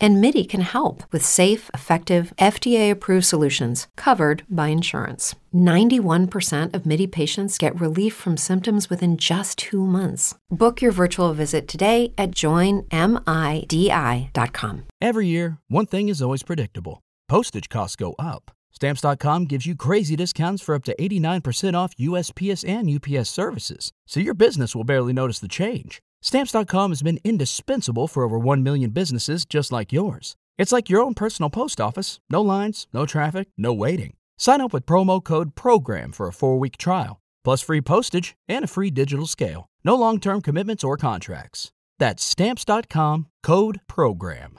And MIDI can help with safe, effective, FDA approved solutions covered by insurance. 91% of MIDI patients get relief from symptoms within just two months. Book your virtual visit today at joinmidi.com. Every year, one thing is always predictable postage costs go up. Stamps.com gives you crazy discounts for up to 89% off USPS and UPS services, so your business will barely notice the change. Stamps.com has been indispensable for over 1 million businesses just like yours. It's like your own personal post office no lines, no traffic, no waiting. Sign up with promo code PROGRAM for a four week trial, plus free postage and a free digital scale. No long term commitments or contracts. That's Stamps.com code PROGRAM.